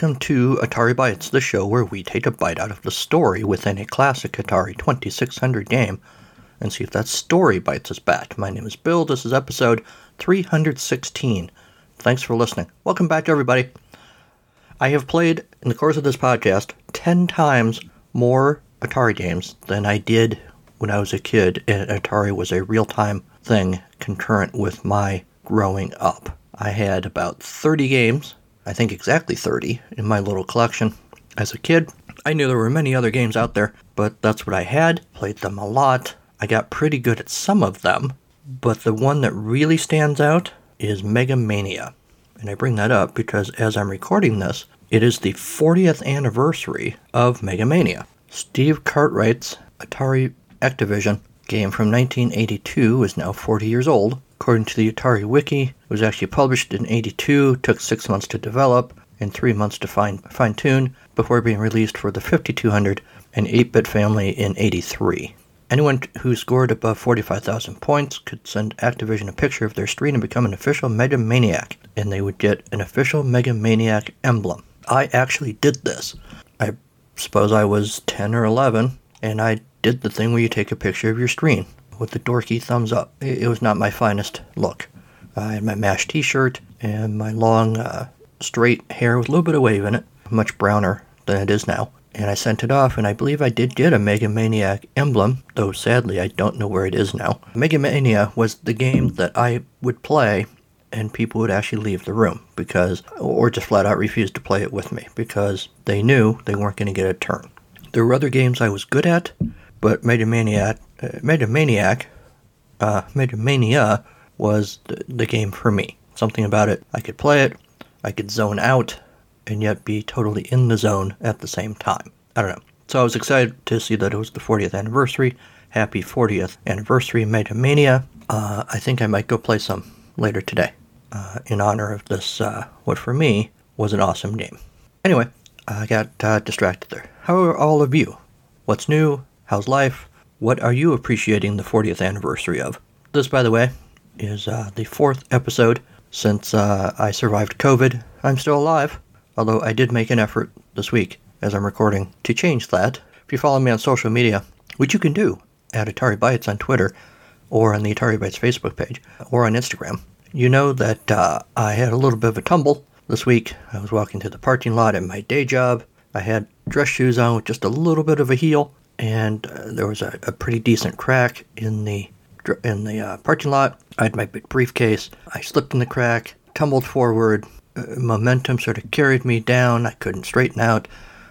welcome to Atari Bytes, the show where we take a bite out of the story within a classic Atari 2600 game and see if that story bites us back. My name is Bill. This is episode 316. Thanks for listening. Welcome back, everybody. I have played, in the course of this podcast, 10 times more Atari games than I did when I was a kid and Atari was a real time thing concurrent with my growing up. I had about 30 games I think exactly 30 in my little collection. As a kid, I knew there were many other games out there, but that's what I had, played them a lot. I got pretty good at some of them, but the one that really stands out is Mega Mania. And I bring that up because as I'm recording this, it is the 40th anniversary of Mega Mania. Steve Cartwright's Atari Activision game from 1982 is now 40 years old, According to the Atari Wiki, it was actually published in 82, took six months to develop, and three months to fine, fine tune before being released for the 5200 and 8 bit family in 83. Anyone who scored above 45,000 points could send Activision a picture of their screen and become an official Mega Maniac, and they would get an official Mega Maniac emblem. I actually did this. I suppose I was 10 or 11, and I did the thing where you take a picture of your screen with the dorky thumbs up. It, was not my finest look. I had my MASH t shirt and my long, uh, straight hair with a little bit of wave in it, much browner than it is now. And I sent it off, and I believe I did get a Mega Maniac emblem, though sadly I don't know where it is now. Mega Mania was the game that I would play and people would actually leave the room because, or just flat out refuse to play it with me because they knew they weren't going to get a turn. There were other games I was good at, but Mega Maniac Mega Maniac, uh, Mega Mania was the, the game for me. Something about it, I could play it, I could zone out, and yet be totally in the zone at the same time. I don't know. So I was excited to see that it was the 40th anniversary. Happy 40th anniversary, Mega Mania. Uh, I think I might go play some later today uh, in honor of this, uh, what for me was an awesome game. Anyway, I got uh, distracted there. How are all of you? What's new? How's life? What are you appreciating the 40th anniversary of? This, by the way, is uh, the fourth episode since uh, I survived COVID. I'm still alive, although I did make an effort this week as I'm recording to change that. If you follow me on social media, which you can do at Atari Bytes on Twitter or on the Atari Bytes Facebook page or on Instagram, you know that uh, I had a little bit of a tumble this week. I was walking to the parking lot at my day job. I had dress shoes on with just a little bit of a heel, and uh, there was a, a, pretty decent crack in the in the uh, parking lot. I had my big briefcase. I slipped in the crack, tumbled forward. Uh, momentum sort of carried me down. I couldn't straighten out.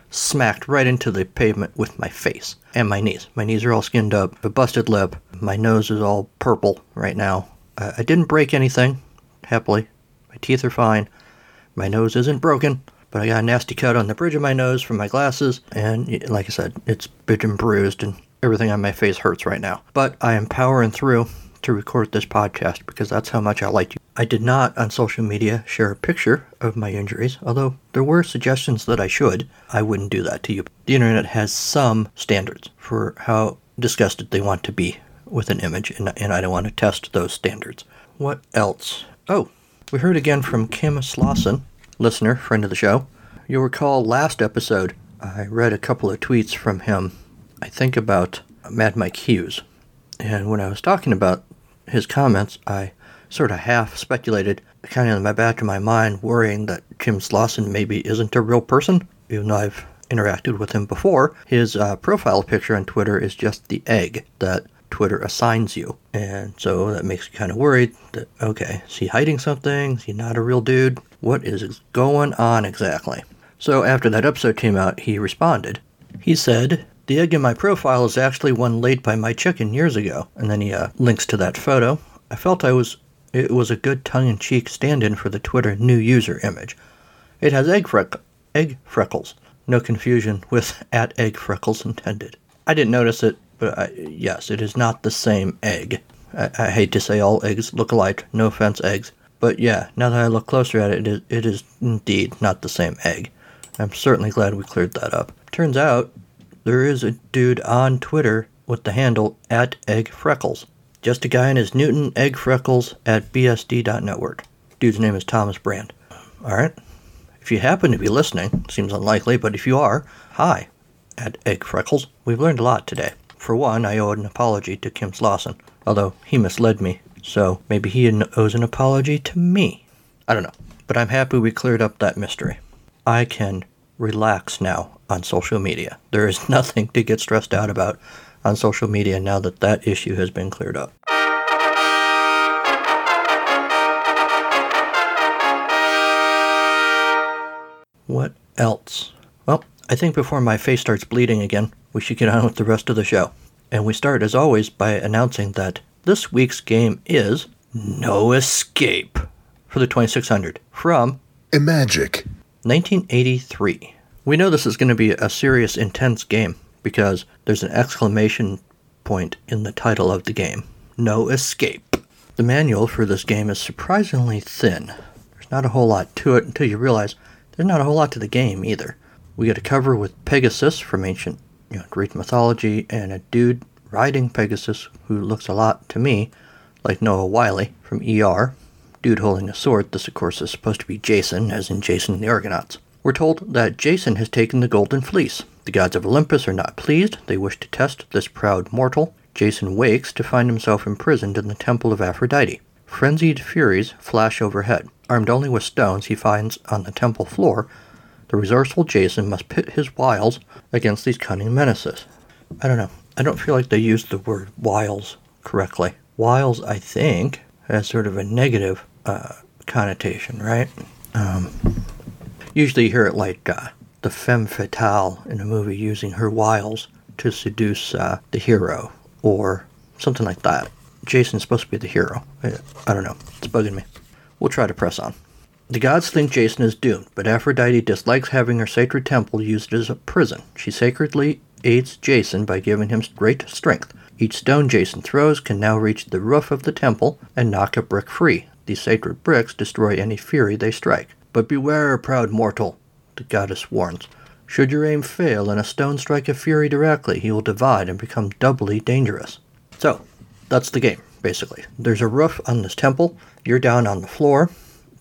Smacked right into the pavement with my face and my knees. My knees are all skinned up. A busted lip. My nose is all purple right now. I didn't break anything, happily. My teeth are fine. My nose isn't broken but I got a nasty cut on the bridge of my nose from my glasses, and like I said, it's bit and bruised, and everything on my face hurts right now. But I am powering through to record this podcast because that's how much I like you. I did not on social media share a picture of my injuries, although there were suggestions that I should. I wouldn't do that to you. The internet has some standards for how disgusted they want to be with an image, and, and I don't want to test those standards. What else? Oh, we heard again from Kim Slauson listener, friend of the show. You'll recall last episode, I read a couple of tweets from him, I think about Mad Mike Hughes. And when I was talking about his comments, I sort of half speculated, kind of in the back of my mind, worrying that Kim Slauson maybe isn't a real person, even though I've interacted with him before. His uh, profile picture on Twitter is just the egg that Twitter assigns you. And so that makes you kind of worried that, okay, is he hiding something? Is he not a real dude? What is going on exactly? So after that episode came out, he responded. He said, The egg in my profile is actually one laid by my chicken years ago. And then he uh, links to that photo. I felt I was it was a good tongue-in-cheek stand-in for the Twitter new user image. It has egg, freck- egg freckles. No confusion with at egg freckles intended. I didn't notice it but I, yes, it is not the same egg. I, I, hate to say all eggs look alike. No offense, eggs. But yeah, now that I look closer at it, it is, it is indeed not the same egg. I'm certainly glad we cleared that up. Turns out there is a dude on Twitter with the handle at egg freckles. Just a guy in his Newton egg freckles at bsd.network. Dude's name is Thomas Brand. All right. If you happen to be listening, seems unlikely, but if you are, hi, at Egg Freckles. We've learned a lot today. For one, I owe an apology to Kim Slauson, although he misled me, so maybe he owes an apology to me. I don't know, but I'm happy we cleared up that mystery. I can relax now on social media. There is nothing to get stressed out about on social media now that that issue has been cleared up. What else? Well, I think before my face starts bleeding again, we should get on with the rest of the show. And we start, as always, by announcing that this week's game is No Escape for the 2600 from Imagic 1983. We know this is going to be a serious, intense game because there's an exclamation point in the title of the game No Escape. The manual for this game is surprisingly thin. There's not a whole lot to it until you realize there's not a whole lot to the game either. We get a cover with Pegasus from ancient you know, Greek mythology and a dude riding Pegasus who looks a lot to me like Noah Wyle from ER. Dude holding a sword, this of course is supposed to be Jason, as in Jason and the Argonauts. We're told that Jason has taken the Golden Fleece. The gods of Olympus are not pleased. They wish to test this proud mortal. Jason wakes to find himself imprisoned in the temple of Aphrodite. Frenzied furies flash overhead. Armed only with stones he finds on the temple floor, the resourceful Jason must pit his wiles against these cunning menaces. I don't know. I don't feel like they used the word wiles correctly. Wiles, I think, has sort of a negative uh, connotation, right? Um, usually you hear it like uh, the femme fatale in a movie using her wiles to seduce uh, the hero, or something like that. Jason's supposed to be the hero. I, I don't know. It's bugging me. We'll try to press on. The gods think Jason is doomed, but Aphrodite dislikes having her sacred temple used as a prison. She sacredly aids Jason by giving him great strength. Each stone Jason throws can now reach the roof of the temple and knock a brick free. These sacred bricks destroy any fury they strike. But beware, proud mortal, the goddess warns. Should your aim fail and a stone strike a fury directly, he will divide and become doubly dangerous. So, that's the game, basically. There's a roof on this temple. You're down on the floor.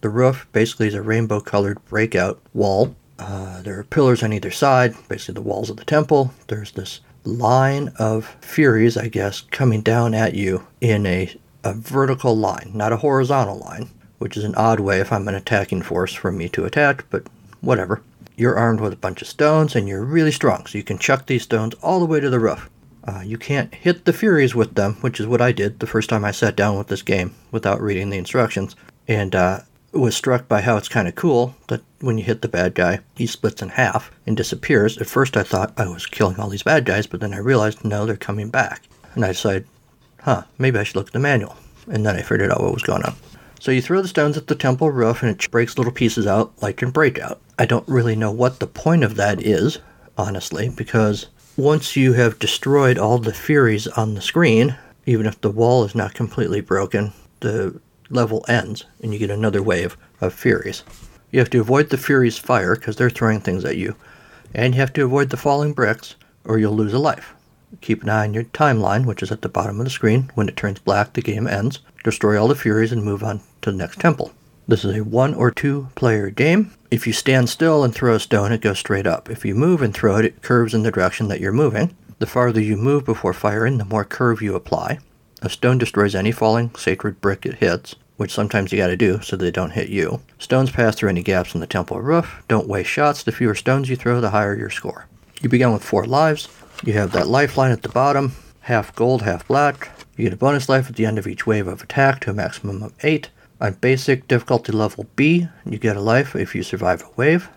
The roof basically is a rainbow colored breakout wall. Uh, there are pillars on either side, basically the walls of the temple. There's this line of Furies, I guess, coming down at you in a, a vertical line, not a horizontal line, which is an odd way if I'm an attacking force for me to attack, but whatever. You're armed with a bunch of stones and you're really strong, so you can chuck these stones all the way to the roof. Uh, you can't hit the Furies with them, which is what I did the first time I sat down with this game without reading the instructions. And uh, was struck by how it's kind of cool that when you hit the bad guy, he splits in half and disappears. At first, I thought I was killing all these bad guys, but then I realized no, they're coming back. And I decided, huh, maybe I should look at the manual. And then I figured out what was going on. So you throw the stones at the temple roof and it breaks little pieces out like in Breakout. I don't really know what the point of that is, honestly, because once you have destroyed all the Furies on the screen, even if the wall is not completely broken, the level ends and you get another wave of Furies. You have to avoid the Furies' fire because they're throwing things at you, and you have to avoid the falling bricks or you'll lose a life. Keep an eye on your timeline, which is at the bottom of the screen. When it turns black, the game ends. Destroy all the Furies and move on to the next temple. This is a one or two player game. If you stand still and throw a stone, it goes straight up. If you move and throw it, it curves in the direction that you're moving. The farther you move before firing, the more curve you apply. A stone destroys any falling sacred brick it hits, which sometimes you gotta do so they don't hit you. Stones pass through any gaps in the temple roof. Don't waste shots. The fewer stones you throw, the higher your score. You begin with four lives. You have that lifeline at the bottom, half gold, half black. You get a bonus life at the end of each wave of attack to a maximum of eight. On basic difficulty level B, you get a life if you survive a wave.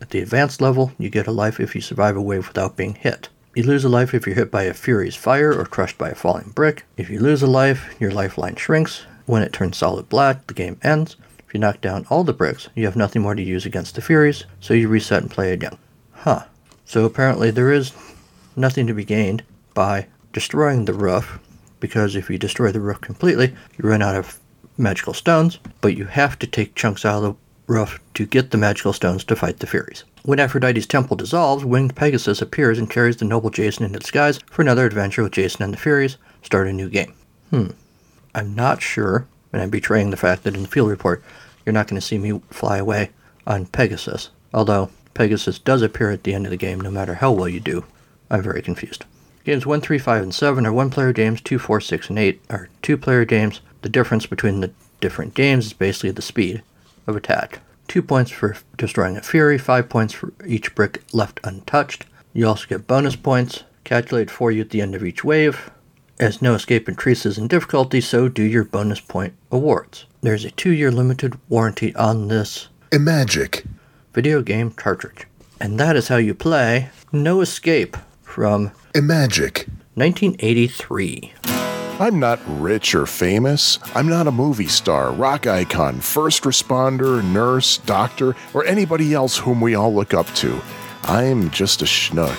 At the advanced level, you get a life if you survive a wave without being hit. You lose a life if you're hit by a Fury's fire or crushed by a falling brick. If you lose a life, your lifeline shrinks. When it turns solid black, the game ends. If you knock down all the bricks, you have nothing more to use against the Furies, so you reset and play again. Huh. So apparently there is nothing to be gained by destroying the roof, because if you destroy the roof completely, you run out of magical stones, but you have to take chunks out of the roof to get the magical stones to fight the Furies. When Aphrodite's temple dissolves, winged Pegasus appears and carries the noble Jason into disguise for another adventure with Jason and the Furies. Start a new game. Hmm. I'm not sure, and I'm betraying the fact that in the field report, you're not going to see me fly away on Pegasus, although Pegasus does appear at the end of the game no matter how well you do. I'm very confused. Games 1, 3, 5, and 7 are one player games, 2, 4, 6, and 8 are two player games. The difference between the different games is basically the speed of attack. Two points for destroying a Fury, five points for each brick left untouched. You also get bonus points calculated for you at the end of each wave. As No Escape increases in difficulty, so do your bonus point awards. There's a two year limited warranty on this Imagic. video game cartridge. And that is how you play No Escape from Imagic. 1983. I'm not rich or famous. I'm not a movie star, rock icon, first responder, nurse, doctor, or anybody else whom we all look up to. I'm just a schnook.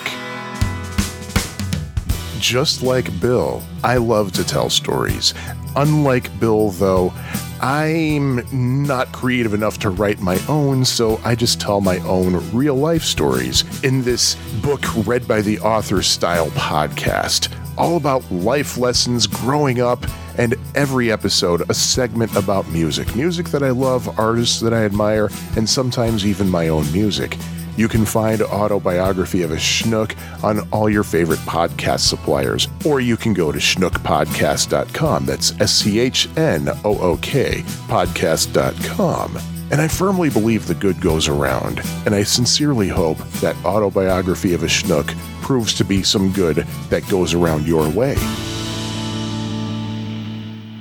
Just like Bill, I love to tell stories. Unlike Bill, though, I'm not creative enough to write my own, so I just tell my own real life stories in this book read by the author style podcast. All about life lessons growing up, and every episode a segment about music. Music that I love, artists that I admire, and sometimes even my own music. You can find Autobiography of a Schnook on all your favorite podcast suppliers, or you can go to schnookpodcast.com. That's S C H N O O K podcast.com. And I firmly believe the good goes around, and I sincerely hope that Autobiography of a Schnook proves to be some good that goes around your way.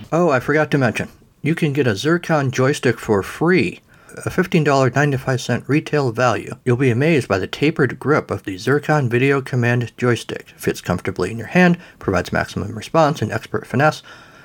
Oh, I forgot to mention, you can get a Zircon joystick for free. A $15.95 retail value. You'll be amazed by the tapered grip of the Zircon Video Command joystick. Fits comfortably in your hand, provides maximum response and expert finesse.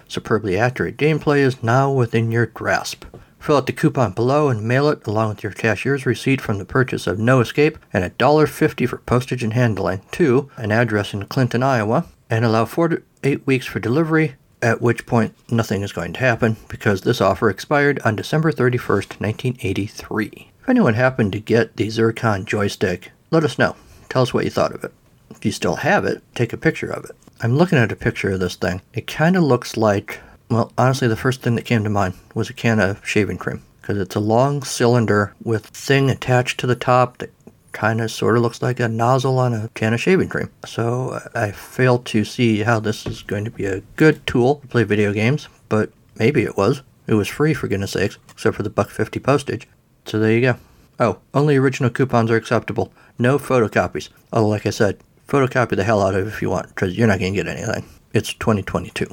Superbly accurate gameplay is now within your grasp. Fill out the coupon below and mail it along with your cashier's receipt from the purchase of No Escape and $1.50 for postage and handling to an address in Clinton, Iowa, and allow 4 to 8 weeks for delivery at which point nothing is going to happen because this offer expired on December 31st, 1983. If anyone happened to get the Zircon joystick, let us know. Tell us what you thought of it. If you still have it, take a picture of it. I'm looking at a picture of this thing. It kind of looks like, well, honestly, the first thing that came to mind was a can of shaving cream because it's a long cylinder with thing attached to the top that kind of sort of looks like a nozzle on a can of shaving cream. So I fail to see how this is going to be a good tool to play video games, but maybe it was. It was free for goodness sakes, except for the buck fifty postage. So there you go. Oh, only original coupons are acceptable. No photocopies. Although, like I said, photocopy the hell out of it if you want, because you're not going to get anything. It's 2022.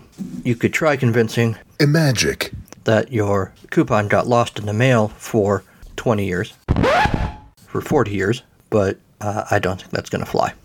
You could try convincing Imagic. that your coupon got lost in the mail for 20 years, for 40 years, but uh, I don't think that's going to fly.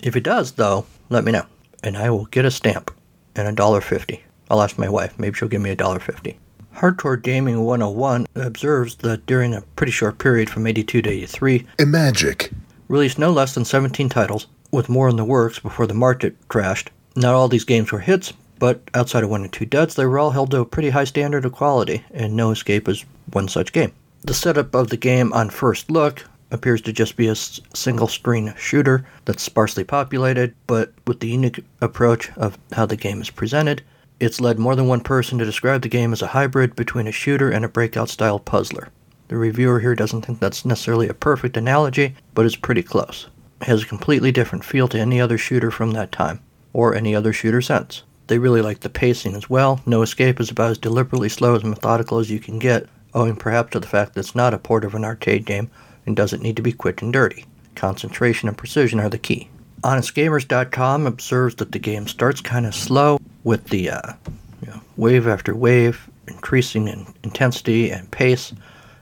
If it does, though, let me know, and I will get a stamp and a dollar fifty. I'll ask my wife; maybe she'll give me a dollar fifty. Hardcore Gaming 101 observes that during a pretty short period from 82 to 83, Imagic. released no less than 17 titles, with more in the works before the market crashed. Not all these games were hits, but outside of one or two duds, they were all held to a pretty high standard of quality, and No Escape is one such game. The setup of the game on first look appears to just be a single screen shooter that's sparsely populated, but with the unique approach of how the game is presented, it's led more than one person to describe the game as a hybrid between a shooter and a breakout style puzzler. The reviewer here doesn't think that's necessarily a perfect analogy, but it's pretty close. It has a completely different feel to any other shooter from that time, or any other shooter since. They really like the pacing as well. No Escape is about as deliberately slow as methodical as you can get, owing perhaps to the fact that it's not a port of an arcade game and doesn't need to be quick and dirty. Concentration and precision are the key. HonestGamers.com observes that the game starts kind of slow with the uh, you know, wave after wave increasing in intensity and pace.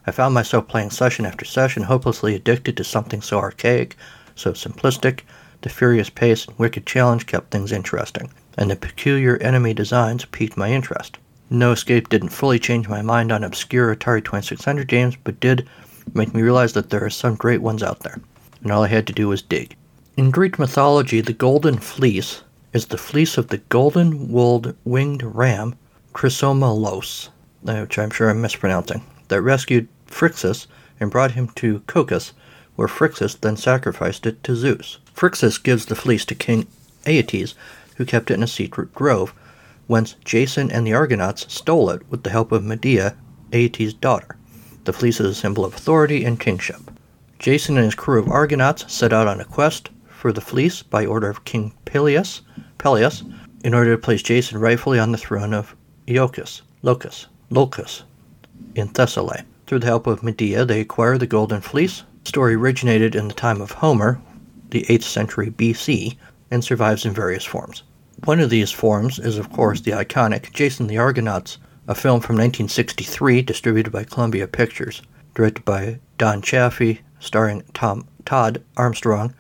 I found myself playing session after session, hopelessly addicted to something so archaic, so simplistic. The furious pace and wicked challenge kept things interesting, and the peculiar enemy designs piqued my interest. No Escape didn't fully change my mind on obscure Atari 2600 games, but did make me realize that there are some great ones out there, and all I had to do was dig. In Greek mythology, the golden fleece is the fleece of the golden wooled winged ram Chrysomallos, uh, which I'm sure I'm mispronouncing, that rescued Phrixus and brought him to Cocos, where Phrixus then sacrificed it to Zeus. Phrixus gives the fleece to King Aeetes, who kept it in a secret grove, whence Jason and the Argonauts stole it with the help of Medea, Aeetes' daughter. The fleece is a symbol of authority and kingship. Jason and his crew of Argonauts set out on a quest for the fleece by order of King Peleus, Peleus in order to place Jason rightfully on the throne of Iolcus, Locus, Locus, in Thessaly. Through the help of Medea, they acquire the Golden Fleece. The story originated in the time of Homer, the 8th century BC, and survives in various forms. One of these forms is, of course, the iconic Jason the Argonauts, a film from 1963 distributed by Columbia Pictures, directed by Don Chaffey, starring Tom Todd Armstrong,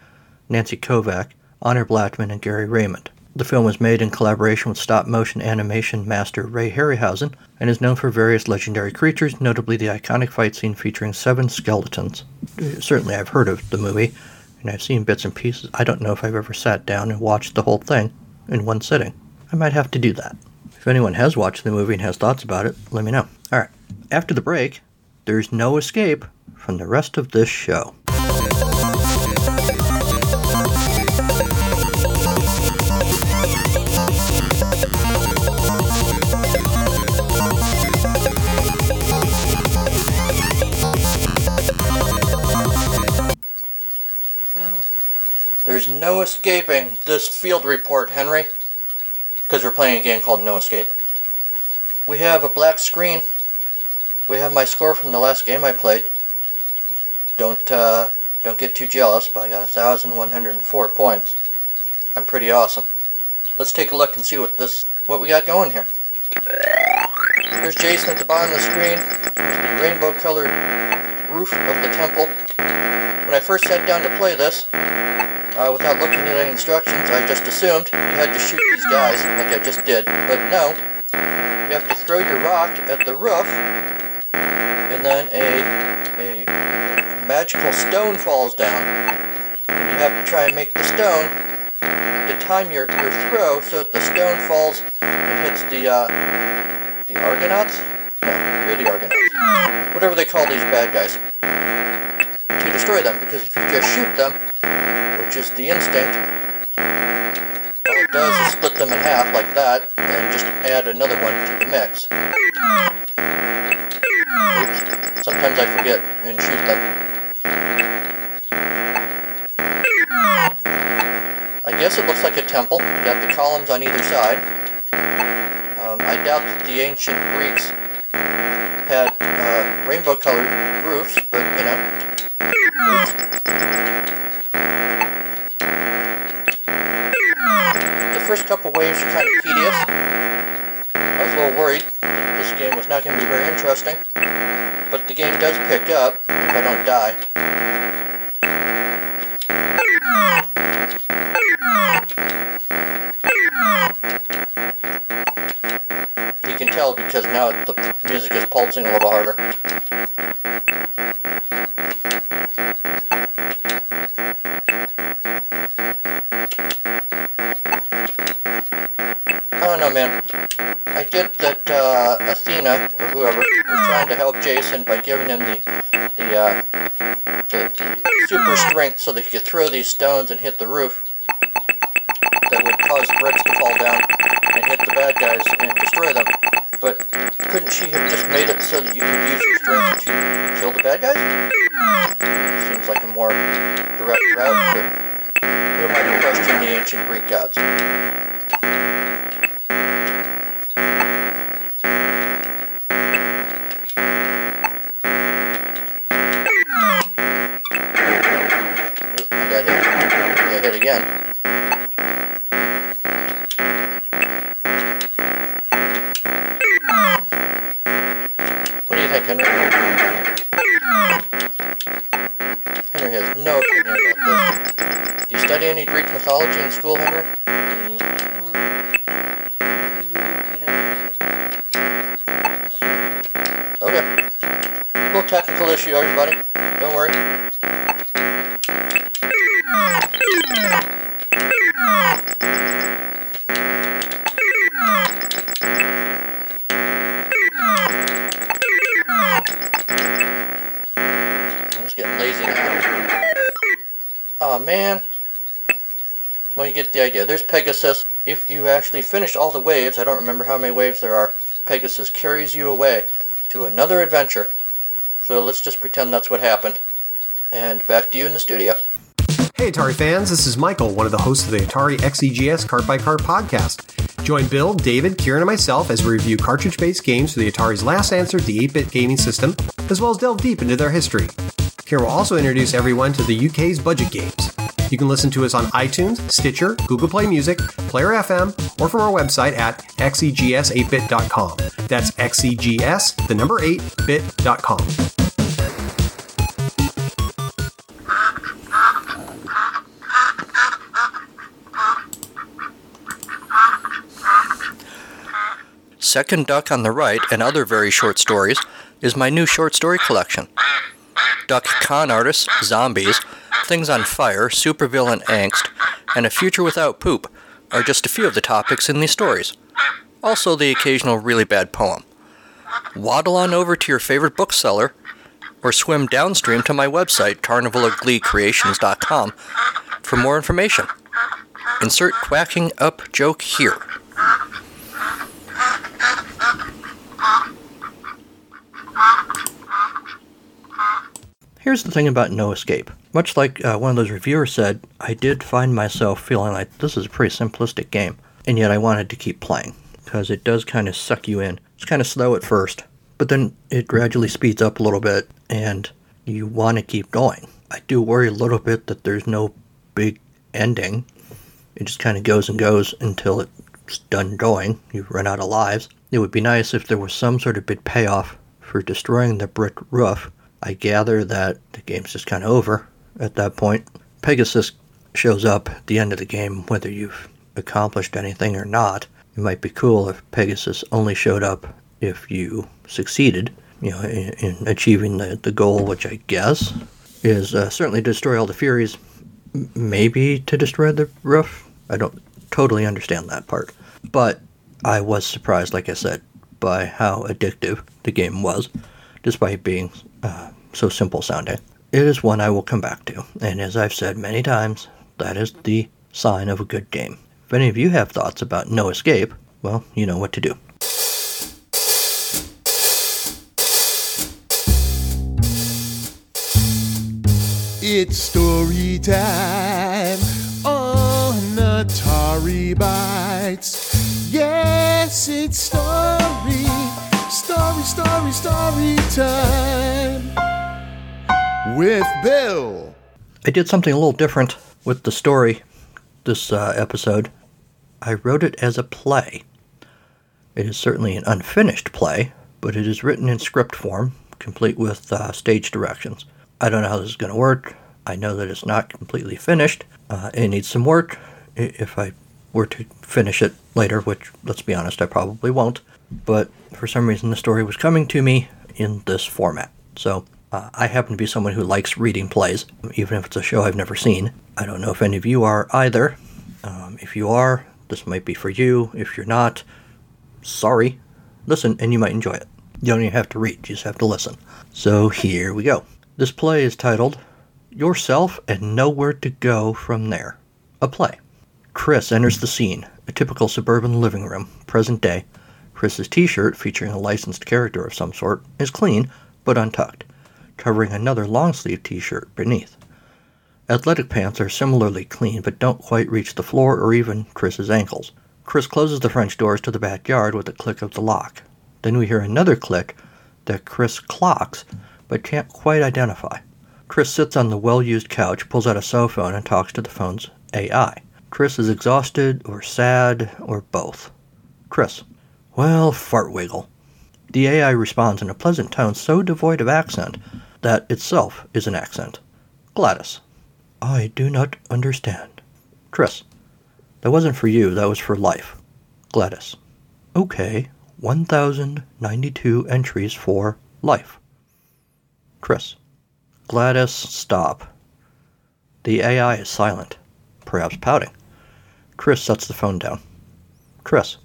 Nancy Kovack, Honor Blackman, and Gary Raymond. The film was made in collaboration with stop motion animation master Ray Harryhausen and is known for various legendary creatures, notably the iconic fight scene featuring seven skeletons. Certainly, I've heard of the movie, and I've seen bits and pieces. I don't know if I've ever sat down and watched the whole thing in one sitting. I might have to do that. If anyone has watched the movie and has thoughts about it, let me know. Alright, after the break, there's no escape from the rest of this show. No escaping this field report, Henry. Because we're playing a game called No Escape. We have a black screen. We have my score from the last game I played. Don't uh, don't get too jealous, but I got 1,104 points. I'm pretty awesome. Let's take a look and see what this what we got going here. There's Jason at the bottom of the screen. The rainbow colored roof of the temple. When I first sat down to play this, uh, without looking at any instructions, I just assumed you had to shoot these guys, like I just did. But no, you have to throw your rock at the roof, and then a, a magical stone falls down. And you have to try and make the stone to time your, your throw so that the stone falls and hits the, uh, the Argonauts? No, you're the Argonauts. Whatever they call these bad guys to destroy them because if you just shoot them, which is the instinct, all it does is split them in half like that and just add another one to the mix. Oops. Sometimes I forget and shoot them. I guess it looks like a temple. You got the columns on either side. Um, I doubt that the ancient Greeks had uh, rainbow colored roofs, but you know, first couple waves are kind of tedious. I was a little worried this game was not going to be very interesting, but the game does pick up if I don't die. You can tell because now the music is pulsing a little harder. Giving him the the, uh, the the super strength so they could throw these stones and hit the roof Henry? Henry has no opinion about this. Do you study any Greek mythology in school, Henry? The idea. There's Pegasus. If you actually finish all the waves, I don't remember how many waves there are, Pegasus carries you away to another adventure So let's just pretend that's what happened. And back to you in the studio. Hey Atari fans, this is Michael, one of the hosts of the Atari XEGS Cart by Cart podcast. Join Bill, David, Kieran, and myself as we review cartridge based games for the Atari's last answer to the 8 bit gaming system, as well as delve deep into their history. Kieran will also introduce everyone to the UK's budget games. You can listen to us on iTunes, Stitcher, Google Play Music, Player FM, or from our website at xegs8bit.com. That's xegs, the number 8bit.com. Second Duck on the Right and Other Very Short Stories is my new short story collection. Duck Con Artists, Zombies, Things on Fire, Supervillain Angst, and A Future Without Poop are just a few of the topics in these stories. Also, the occasional really bad poem. Waddle on over to your favorite bookseller or swim downstream to my website, carnivalofgleecreations.com, for more information. Insert quacking up joke here. Here's the thing about No Escape. Much like uh, one of those reviewers said, I did find myself feeling like this is a pretty simplistic game, and yet I wanted to keep playing because it does kind of suck you in. It's kind of slow at first, but then it gradually speeds up a little bit, and you want to keep going. I do worry a little bit that there's no big ending. It just kind of goes and goes until it's done going. You run out of lives. It would be nice if there was some sort of big payoff for destroying the brick roof I gather that the game's just kind of over at that point. Pegasus shows up at the end of the game whether you've accomplished anything or not. It might be cool if Pegasus only showed up if you succeeded, you know, in, in achieving the, the goal, which I guess is uh, certainly to destroy all the Furies, maybe to destroy the roof. I don't totally understand that part. But I was surprised, like I said, by how addictive the game was despite being uh, so simple sounding. It is one I will come back to, and as I've said many times, that is the sign of a good game. If any of you have thoughts about No Escape, well, you know what to do. It's story time on Atari Bytes. Yes, it's story Story, story, story time with Bill. I did something a little different with the story this uh, episode. I wrote it as a play. It is certainly an unfinished play, but it is written in script form, complete with uh, stage directions. I don't know how this is going to work. I know that it's not completely finished. Uh, it needs some work. If I were to finish it later, which, let's be honest, I probably won't, but for some reason the story was coming to me in this format. So uh, I happen to be someone who likes reading plays, even if it's a show I've never seen. I don't know if any of you are either. Um, if you are, this might be for you. If you're not, sorry. Listen, and you might enjoy it. You don't even have to read, you just have to listen. So here we go. This play is titled Yourself and Nowhere to Go From There. A play. Chris enters the scene, a typical suburban living room, present day, Chris's t shirt, featuring a licensed character of some sort, is clean but untucked, covering another long sleeve t shirt beneath. Athletic pants are similarly clean but don't quite reach the floor or even Chris's ankles. Chris closes the French doors to the backyard with a click of the lock. Then we hear another click that Chris clocks but can't quite identify. Chris sits on the well used couch, pulls out a cell phone, and talks to the phone's AI. Chris is exhausted or sad or both. Chris, well, fartwiggle. The AI responds in a pleasant tone so devoid of accent that itself is an accent. Gladys. I do not understand. Chris. That wasn't for you, that was for life. Gladys. Okay, 1092 entries for life. Chris. Gladys, stop. The AI is silent, perhaps pouting. Chris sets the phone down. Chris.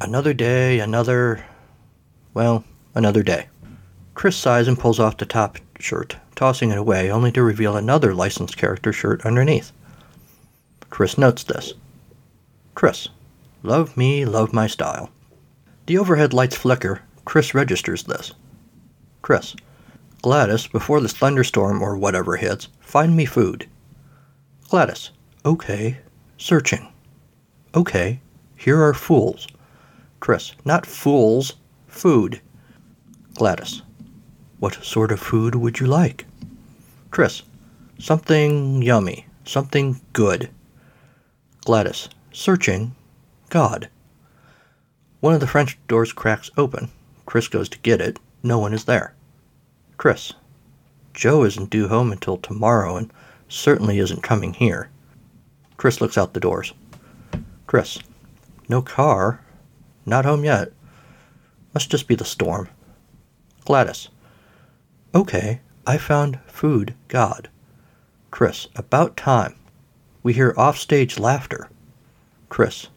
Another day, another. well, another day. Chris sighs and pulls off the top shirt, tossing it away, only to reveal another licensed character shirt underneath. Chris notes this. Chris. Love me, love my style. The overhead lights flicker. Chris registers this. Chris. Gladys, before this thunderstorm or whatever hits, find me food. Gladys. Okay. Searching. Okay. Here are fools. Chris. Not fools. Food. Gladys. What sort of food would you like? Chris. Something yummy. Something good. Gladys. Searching. God. One of the French doors cracks open. Chris goes to get it. No one is there. Chris. Joe isn't due home until tomorrow and certainly isn't coming here. Chris looks out the doors. Chris. No car. Not home yet. Must just be the storm. Gladys. Okay, I found food God. Chris. About time. We hear offstage laughter. Chris.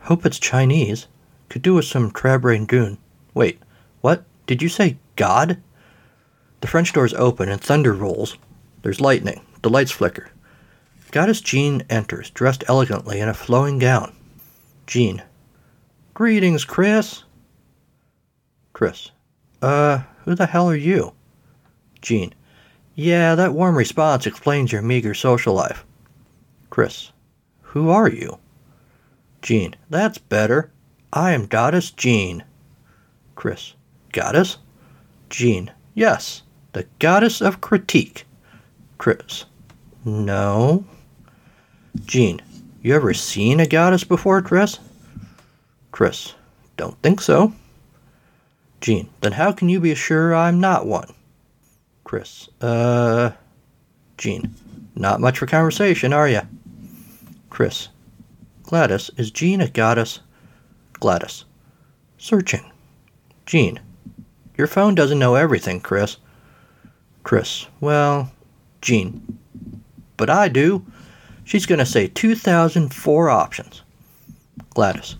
Hope it's Chinese. Could do with some crab rangoon. Wait, what? Did you say God? The French doors open and thunder rolls. There's lightning. The lights flicker. Goddess Jean enters, dressed elegantly in a flowing gown. Jean. Greetings, Chris. Chris. Uh, who the hell are you? Jean. Yeah, that warm response explains your meager social life. Chris. Who are you? Jean. That's better. I am Goddess Jean. Chris. Goddess? Jean. Yes the goddess of critique. Chris. No. Jean. You ever seen a goddess before, Chris? Chris. Don't think so. Jean. Then how can you be sure I'm not one? Chris. Uh. Jean. Not much for conversation, are you? Chris. Gladys. Is Jean a goddess? Gladys. Searching. Jean. Your phone doesn't know everything, Chris. Chris. Well, Jean. But I do. She's going to say 2004 options. Gladys.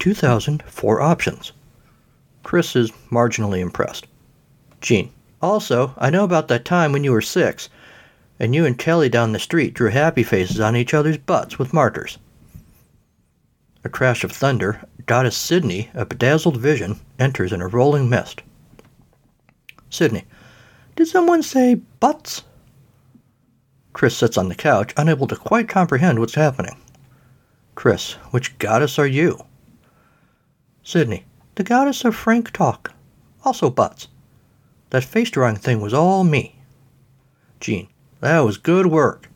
2004 options. Chris is marginally impressed. Jean. Also, I know about that time when you were six, and you and Kelly down the street drew happy faces on each other's butts with markers. A crash of thunder, Goddess Sydney, a bedazzled vision, enters in a rolling mist. Sydney. Did someone say butts? Chris sits on the couch, unable to quite comprehend what's happening. Chris, which goddess are you? Sydney, the goddess of frank talk. Also butts. That face drawing thing was all me. Jean, that was good work.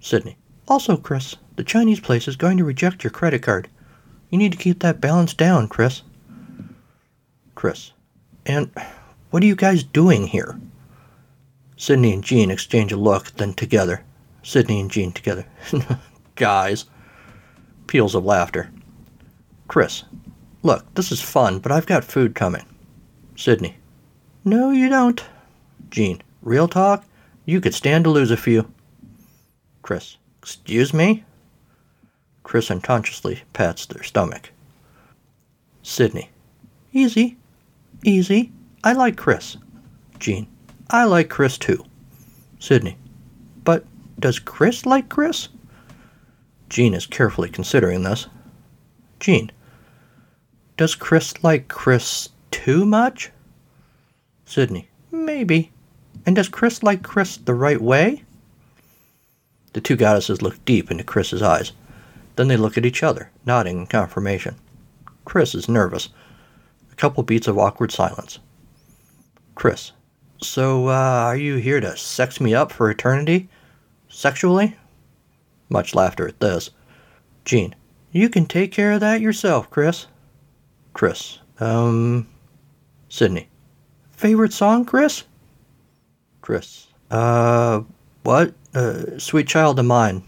Sydney, also, Chris, the Chinese place is going to reject your credit card. You need to keep that balance down, Chris. Chris, and what are you guys doing here? Sydney and Jean exchange a look, then together. Sydney and Jean together. guys. Peals of laughter. Chris. Look, this is fun, but I've got food coming. Sydney. No, you don't. Jean. Real talk? You could stand to lose a few. Chris. Excuse me? Chris unconsciously pats their stomach. Sydney. Easy. Easy. I like Chris. Jean. I like Chris too. Sydney. But does Chris like Chris? Jean is carefully considering this. Jean. Does Chris like Chris too much? Sydney. Maybe. And does Chris like Chris the right way? The two goddesses look deep into Chris's eyes. Then they look at each other, nodding in confirmation. Chris is nervous. A couple beats of awkward silence. Chris. So, uh, are you here to sex me up for eternity? Sexually? Much laughter at this. Jean. You can take care of that yourself, Chris. Chris. Um. Sydney. Favorite song, Chris? Chris. Uh. What? Uh, Sweet Child of Mine.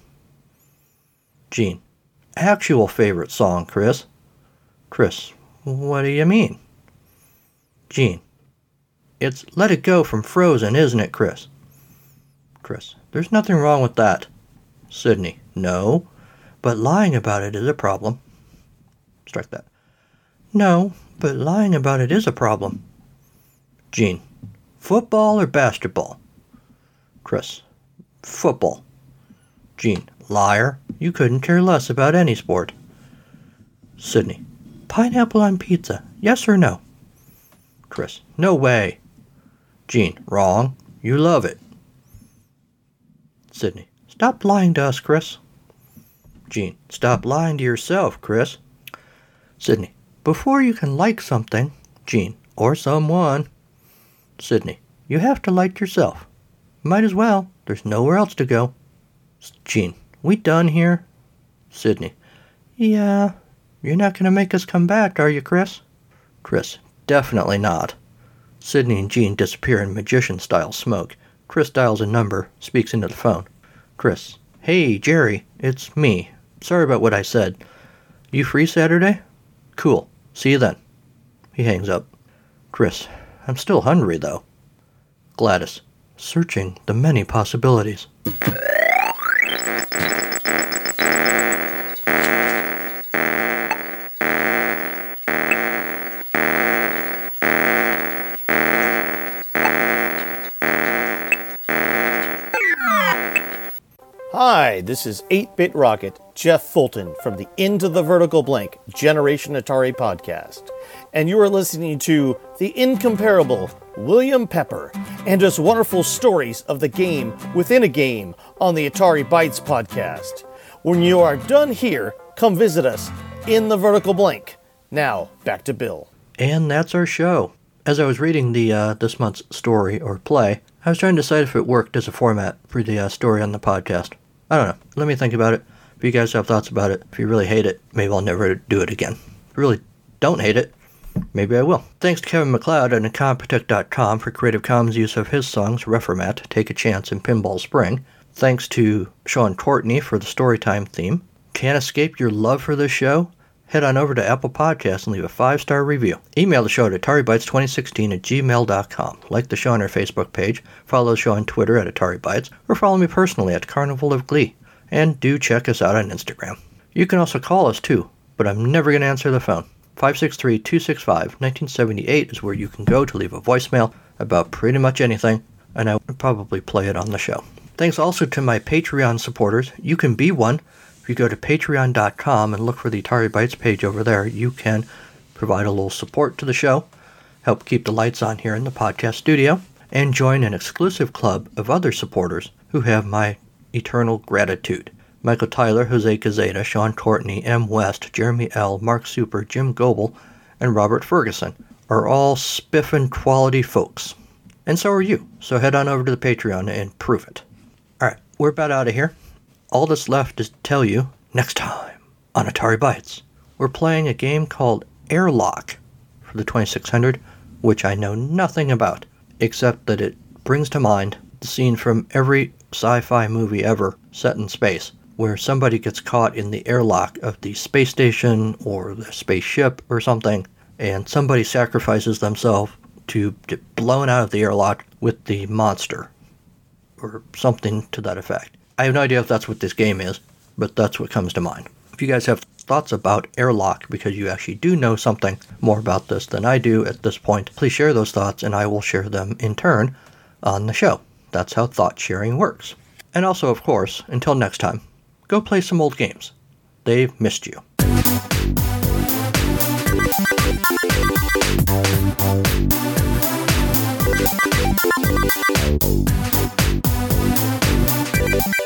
Jean. Actual favorite song, Chris. Chris. What do you mean? Jean. It's Let It Go from Frozen, isn't it, Chris? Chris. There's nothing wrong with that. Sydney. No. But lying about it is a problem. Strike that. No, but lying about it is a problem. Jean. Football or basketball? Chris. Football. Jean, Liar. You couldn't care less about any sport. Sydney. Pineapple on pizza. Yes or no? Chris. No way. Jean, wrong. You love it. Sydney, stop lying to us, Chris. Jean, stop lying to yourself, Chris. Sydney, before you can like something, Jean, or someone. Sydney, you have to light yourself. Might as well. There's nowhere else to go. Jean, we done here? Sydney, yeah. You're not going to make us come back, are you, Chris? Chris, definitely not. Sydney and Jean disappear in magician style smoke. Chris dials a number, speaks into the phone. Chris, hey, Jerry, it's me. Sorry about what I said. You free Saturday? Cool. See you then. He hangs up. Chris, I'm still hungry, though. Gladys, searching the many possibilities. This is 8 Bit Rocket, Jeff Fulton from the Into the Vertical Blank Generation Atari podcast. And you are listening to the incomparable William Pepper and his wonderful stories of the game within a game on the Atari Bytes podcast. When you are done here, come visit us in the Vertical Blank. Now, back to Bill. And that's our show. As I was reading the uh, this month's story or play, I was trying to decide if it worked as a format for the uh, story on the podcast. I don't know. Let me think about it. If you guys have thoughts about it, if you really hate it, maybe I'll never do it again. If you really don't hate it, maybe I will. Thanks to Kevin MacLeod and Incompetech.com for Creative Commons use of his songs Reformat, Take a Chance, and Pinball Spring. Thanks to Sean Courtney for the Storytime theme. Can't escape your love for this show? Head on over to Apple Podcasts and leave a five star review. Email the show at AtariBytes2016 at gmail.com. Like the show on our Facebook page, follow the show on Twitter at AtariBytes, or follow me personally at Carnival of Glee. And do check us out on Instagram. You can also call us too, but I'm never going to answer the phone. 563 265 1978 is where you can go to leave a voicemail about pretty much anything, and I would probably play it on the show. Thanks also to my Patreon supporters. You can be one. You go to patreon.com and look for the Atari Bytes page over there, you can provide a little support to the show, help keep the lights on here in the podcast studio, and join an exclusive club of other supporters who have my eternal gratitude. Michael Tyler, Jose Cazeta, Sean Courtney, M. West, Jeremy L., Mark Super, Jim Goebel, and Robert Ferguson are all spiffin' quality folks. And so are you. So head on over to the Patreon and prove it. Alright, we're about out of here. All that's left is to tell you next time on Atari Bytes. We're playing a game called Airlock for the 2600, which I know nothing about, except that it brings to mind the scene from every sci fi movie ever set in space, where somebody gets caught in the airlock of the space station or the spaceship or something, and somebody sacrifices themselves to get blown out of the airlock with the monster, or something to that effect. I have no idea if that's what this game is, but that's what comes to mind. If you guys have thoughts about Airlock, because you actually do know something more about this than I do at this point, please share those thoughts and I will share them in turn on the show. That's how thought sharing works. And also, of course, until next time, go play some old games. They've missed you. Thank you. Thank